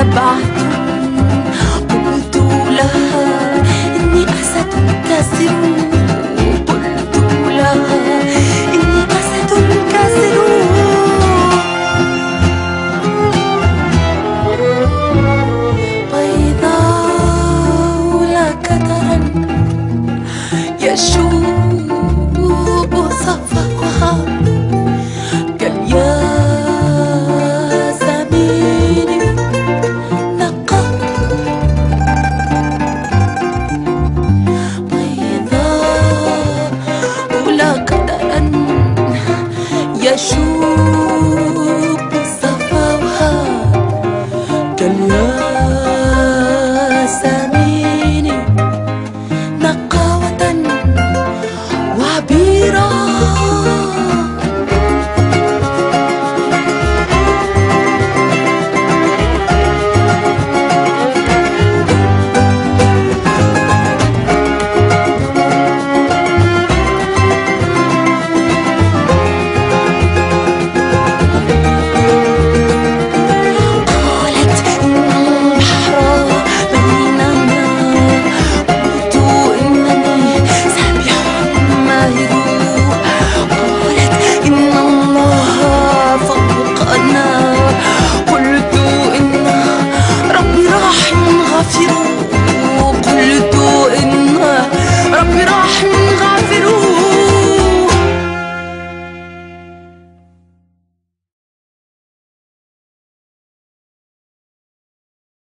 سبعة. قلت لها إني أستنكسر قلت لها إني أستنكسر بيضاء لك ترى يشوب صفاها 지로